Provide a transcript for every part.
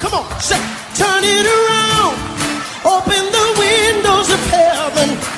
Come on, say, turn it around. Open the windows of heaven.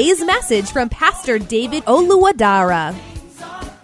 message from Pastor David Oluwadara.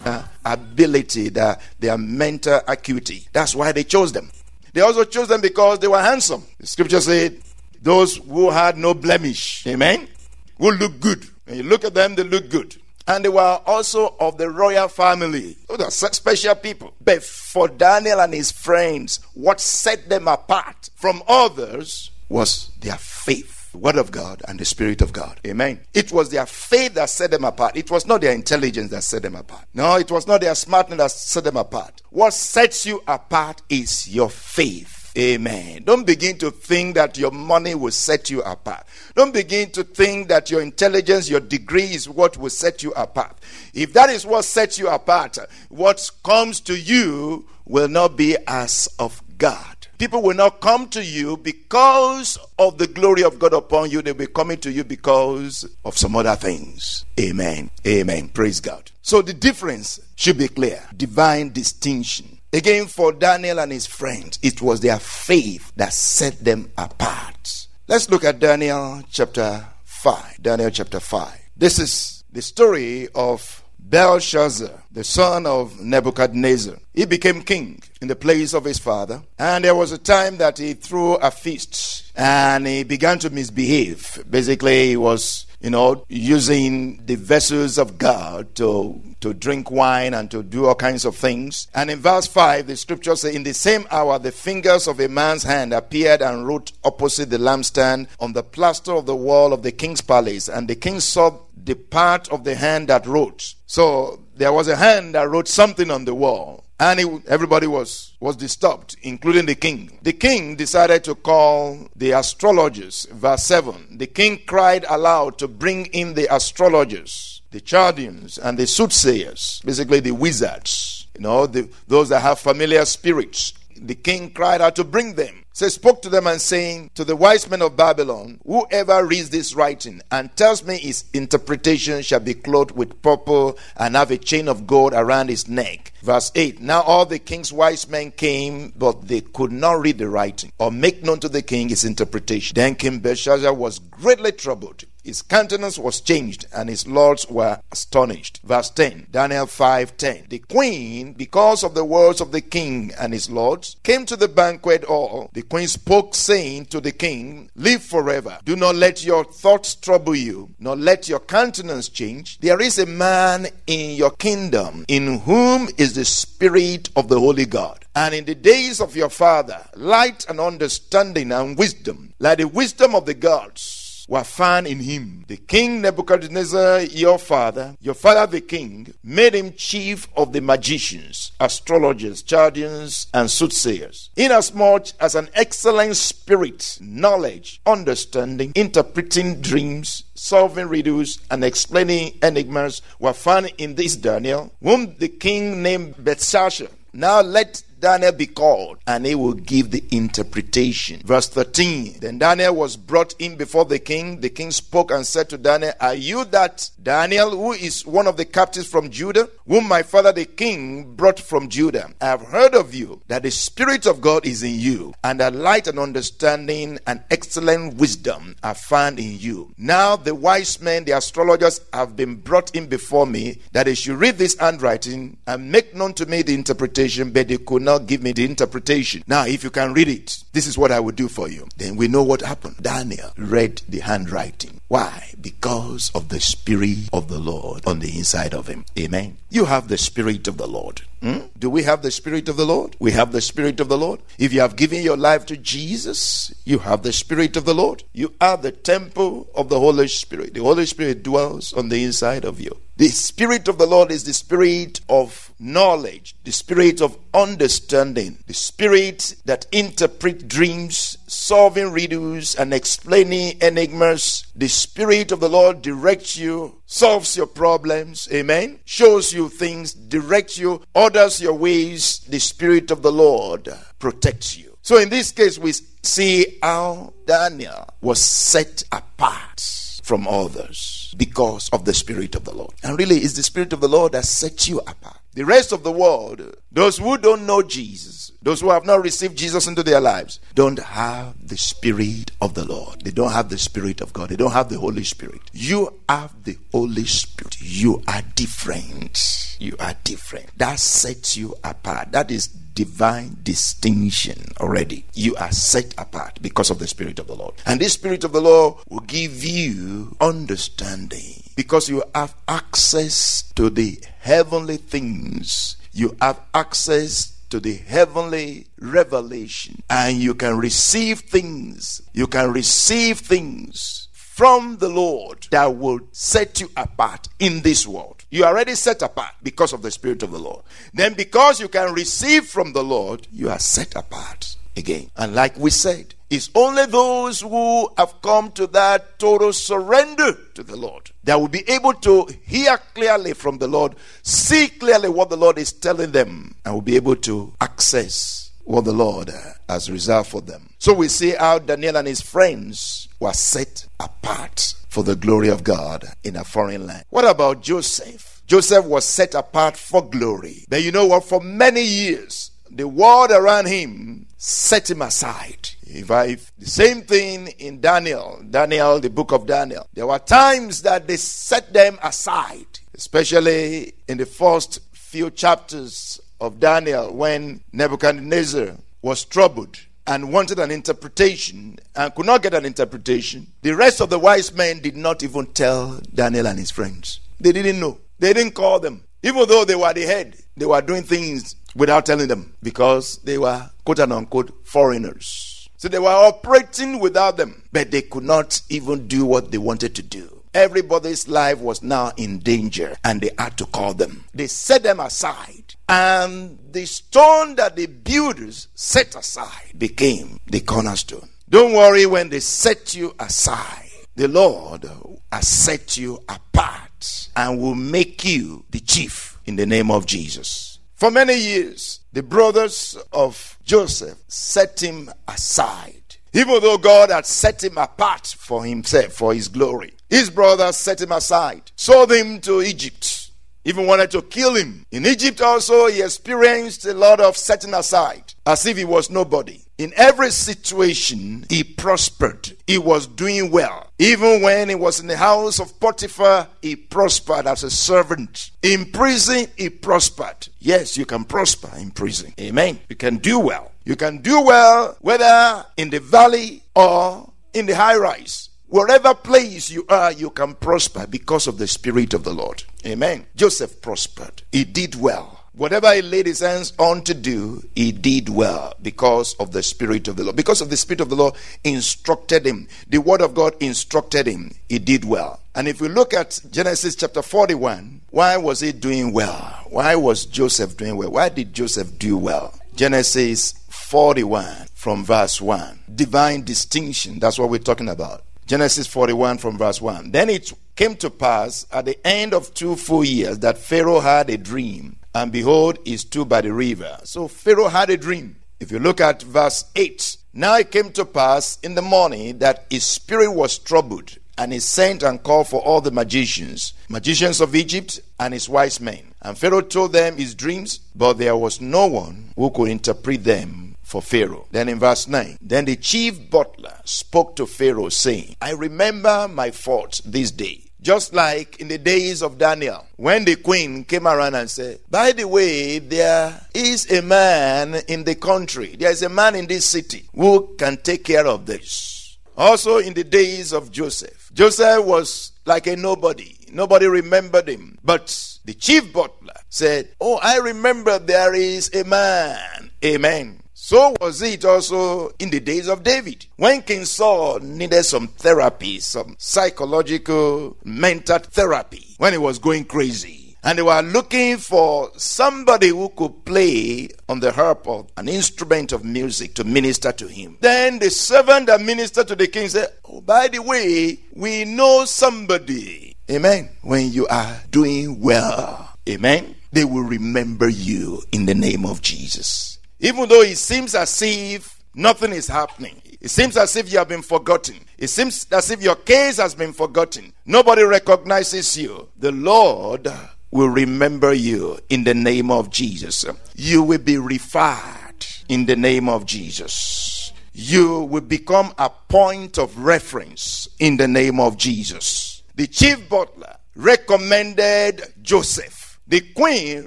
uh, ability, their, their mental acuity. That's why they chose them. They also chose them because they were handsome. The scripture said, those who had no blemish, amen, who look good. When you look at them, they look good. And they were also of the royal family. Those are special people. But for Daniel and his friends, what set them apart from others was their faith word of God and the spirit of God. Amen. It was their faith that set them apart. It was not their intelligence that set them apart. No, it was not their smartness that set them apart. What sets you apart is your faith. Amen. Don't begin to think that your money will set you apart. Don't begin to think that your intelligence, your degree is what will set you apart. If that is what sets you apart, what comes to you will not be as of God. People will not come to you because of the glory of God upon you. They'll be coming to you because of some other things. Amen. Amen. Praise God. So the difference should be clear. Divine distinction. Again, for Daniel and his friends, it was their faith that set them apart. Let's look at Daniel chapter 5. Daniel chapter 5. This is the story of Belshazzar, the son of Nebuchadnezzar. He became king in the place of his father, and there was a time that he threw a feast and he began to misbehave. Basically, he was, you know, using the vessels of God to to drink wine and to do all kinds of things. And in verse 5, the scripture says, In the same hour, the fingers of a man's hand appeared and wrote opposite the lampstand on the plaster of the wall of the king's palace. And the king saw the part of the hand that wrote. So there was a hand that wrote something on the wall. And it, everybody was, was disturbed, including the king. The king decided to call the astrologers. Verse 7 The king cried aloud to bring in the astrologers, the Chaldeans, and the soothsayers, basically the wizards, you know, the, those that have familiar spirits. The king cried out to bring them. So he spoke to them and saying to the wise men of Babylon, Whoever reads this writing and tells me its interpretation shall be clothed with purple and have a chain of gold around his neck. Verse 8 Now all the king's wise men came, but they could not read the writing or make known to the king its interpretation. Then King Belshazzar was greatly troubled. His countenance was changed, and his lords were astonished. Verse 10, Daniel 5 10. The queen, because of the words of the king and his lords, came to the banquet hall. The queen spoke, saying to the king, Live forever. Do not let your thoughts trouble you, nor let your countenance change. There is a man in your kingdom in whom is the spirit of the holy God. And in the days of your father, light and understanding and wisdom, like the wisdom of the gods, were found in him. The king Nebuchadnezzar, your father, your father the king, made him chief of the magicians, astrologers, Chaldeans, and soothsayers. Inasmuch as an excellent spirit, knowledge, understanding, interpreting dreams, solving riddles, and explaining enigmas were found in this Daniel, whom the king named Belteshazzar. Now let Daniel be called, and he will give the interpretation. Verse 13 Then Daniel was brought in before the king. The king spoke and said to Daniel, Are you that Daniel, who is one of the captives from Judah, whom my father the king brought from Judah? I have heard of you that the Spirit of God is in you, and that light and understanding and excellent wisdom are found in you. Now the wise men, the astrologers, have been brought in before me that they should read this handwriting and make known to me the interpretation, but they could not give me the interpretation. Now, if you can read it, this is what I would do for you. Then we know what happened. Daniel read the handwriting. Why? Because of the Spirit of the Lord on the inside of him. Amen. You have the Spirit of the Lord. Hmm? Do we have the Spirit of the Lord? We have the Spirit of the Lord. If you have given your life to Jesus, you have the Spirit of the Lord. You are the temple of the Holy Spirit. The Holy Spirit dwells on the inside of you. The Spirit of the Lord is the Spirit of knowledge, the Spirit of understanding, the Spirit that interprets dreams, solving riddles, and explaining enigmas. The Spirit of the Lord directs you, solves your problems, amen, shows you things, directs you, orders your ways. The Spirit of the Lord protects you. So in this case, we see how Daniel was set apart from others because of the Spirit of the Lord. And really, it's the Spirit of the Lord that sets you apart. The rest of the world, those who don't know Jesus, those who have not received Jesus into their lives, don't have the Spirit of the Lord. They don't have the Spirit of God. They don't have the Holy Spirit. You have the Holy Spirit. You are different. You are different. That sets you apart. That is divine distinction already. You are set apart because of the Spirit of the Lord. And this Spirit of the Lord will give you understanding because you have access to the heavenly things. You have access to the heavenly revelation and you can receive things. You can receive things from the Lord that will set you apart in this world. You are already set apart because of the Spirit of the Lord. Then, because you can receive from the Lord, you are set apart again. And like we said, it's only those who have come to that total surrender to the Lord that will be able to hear clearly from the Lord, see clearly what the Lord is telling them, and will be able to access what the Lord has reserved for them. So we see how Daniel and his friends were set apart for the glory of God in a foreign land. What about Joseph? Joseph was set apart for glory. But you know what? For many years, the world around him set him aside. If I, the same thing in Daniel, Daniel, the book of Daniel. There were times that they set them aside, especially in the first few chapters of Daniel when Nebuchadnezzar was troubled and wanted an interpretation and could not get an interpretation. The rest of the wise men did not even tell Daniel and his friends. They didn't know. They didn't call them. Even though they were the head, they were doing things without telling them because they were quote unquote foreigners. So they were operating without them, but they could not even do what they wanted to do. Everybody's life was now in danger and they had to call them. They set them aside and the stone that the builders set aside became the cornerstone. Don't worry when they set you aside. The Lord has set you apart and will make you the chief in the name of Jesus. For many years, the brothers of Joseph set him aside. Even though God had set him apart for himself, for his glory, his brothers set him aside, sold him to Egypt, even wanted to kill him. In Egypt, also, he experienced a lot of setting aside as if he was nobody. In every situation, he prospered. He was doing well. Even when he was in the house of Potiphar, he prospered as a servant. In prison, he prospered. Yes, you can prosper in prison. Amen. You can do well. You can do well whether in the valley or in the high rise. Wherever place you are, you can prosper because of the Spirit of the Lord. Amen. Joseph prospered. He did well. Whatever he laid his hands on to do, he did well because of the Spirit of the Lord. Because of the Spirit of the Lord instructed him. The Word of God instructed him. He did well. And if we look at Genesis chapter 41, why was he doing well? Why was Joseph doing well? Why did Joseph do well? Genesis 41 from verse 1. Divine distinction. That's what we're talking about. Genesis 41 from verse 1. Then it came to pass at the end of two full years that Pharaoh had a dream and behold, he stood by the river. So Pharaoh had a dream. If you look at verse 8, now it came to pass in the morning that his spirit was troubled, and he sent and called for all the magicians, magicians of Egypt, and his wise men. And Pharaoh told them his dreams, but there was no one who could interpret them for Pharaoh. Then in verse 9, then the chief butler spoke to Pharaoh, saying, I remember my fault this day. Just like in the days of Daniel, when the queen came around and said, By the way, there is a man in the country, there is a man in this city who can take care of this. Also, in the days of Joseph, Joseph was like a nobody. Nobody remembered him. But the chief butler said, Oh, I remember there is a man. Amen. So was it also in the days of David. When King Saul needed some therapy, some psychological, mental therapy, when he was going crazy. And they were looking for somebody who could play on the harp or an instrument of music to minister to him. Then the servant that ministered to the king said, Oh, by the way, we know somebody. Amen. When you are doing well, amen, they will remember you in the name of Jesus. Even though it seems as if nothing is happening, it seems as if you have been forgotten. It seems as if your case has been forgotten. Nobody recognizes you. The Lord will remember you in the name of Jesus. You will be referred in the name of Jesus. You will become a point of reference in the name of Jesus. The chief butler recommended Joseph. The queen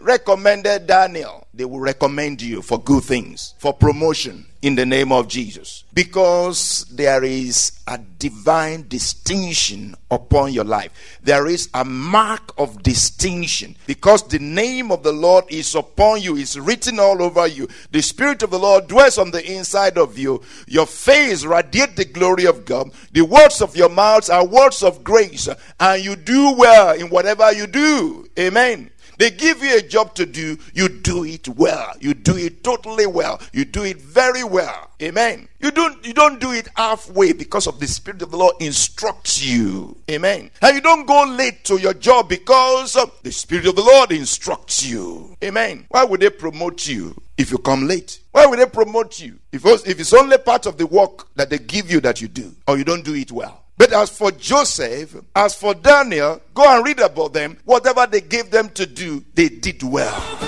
recommended Daniel they will recommend you for good things, for promotion in the name of Jesus. Because there is a divine distinction upon your life. There is a mark of distinction. Because the name of the Lord is upon you, is written all over you. The Spirit of the Lord dwells on the inside of you. Your face radiates the glory of God. The words of your mouths are words of grace. And you do well in whatever you do. Amen. They give you a job to do, you do it well. You do it totally well. You do it very well. Amen. You don't you don't do it halfway because of the spirit of the Lord instructs you. Amen. And you don't go late to your job because the spirit of the Lord instructs you. Amen. Why would they promote you if you come late? Why would they promote you if if it's only part of the work that they give you that you do or you don't do it well? But as for Joseph, as for Daniel, go and read about them. Whatever they gave them to do, they did well.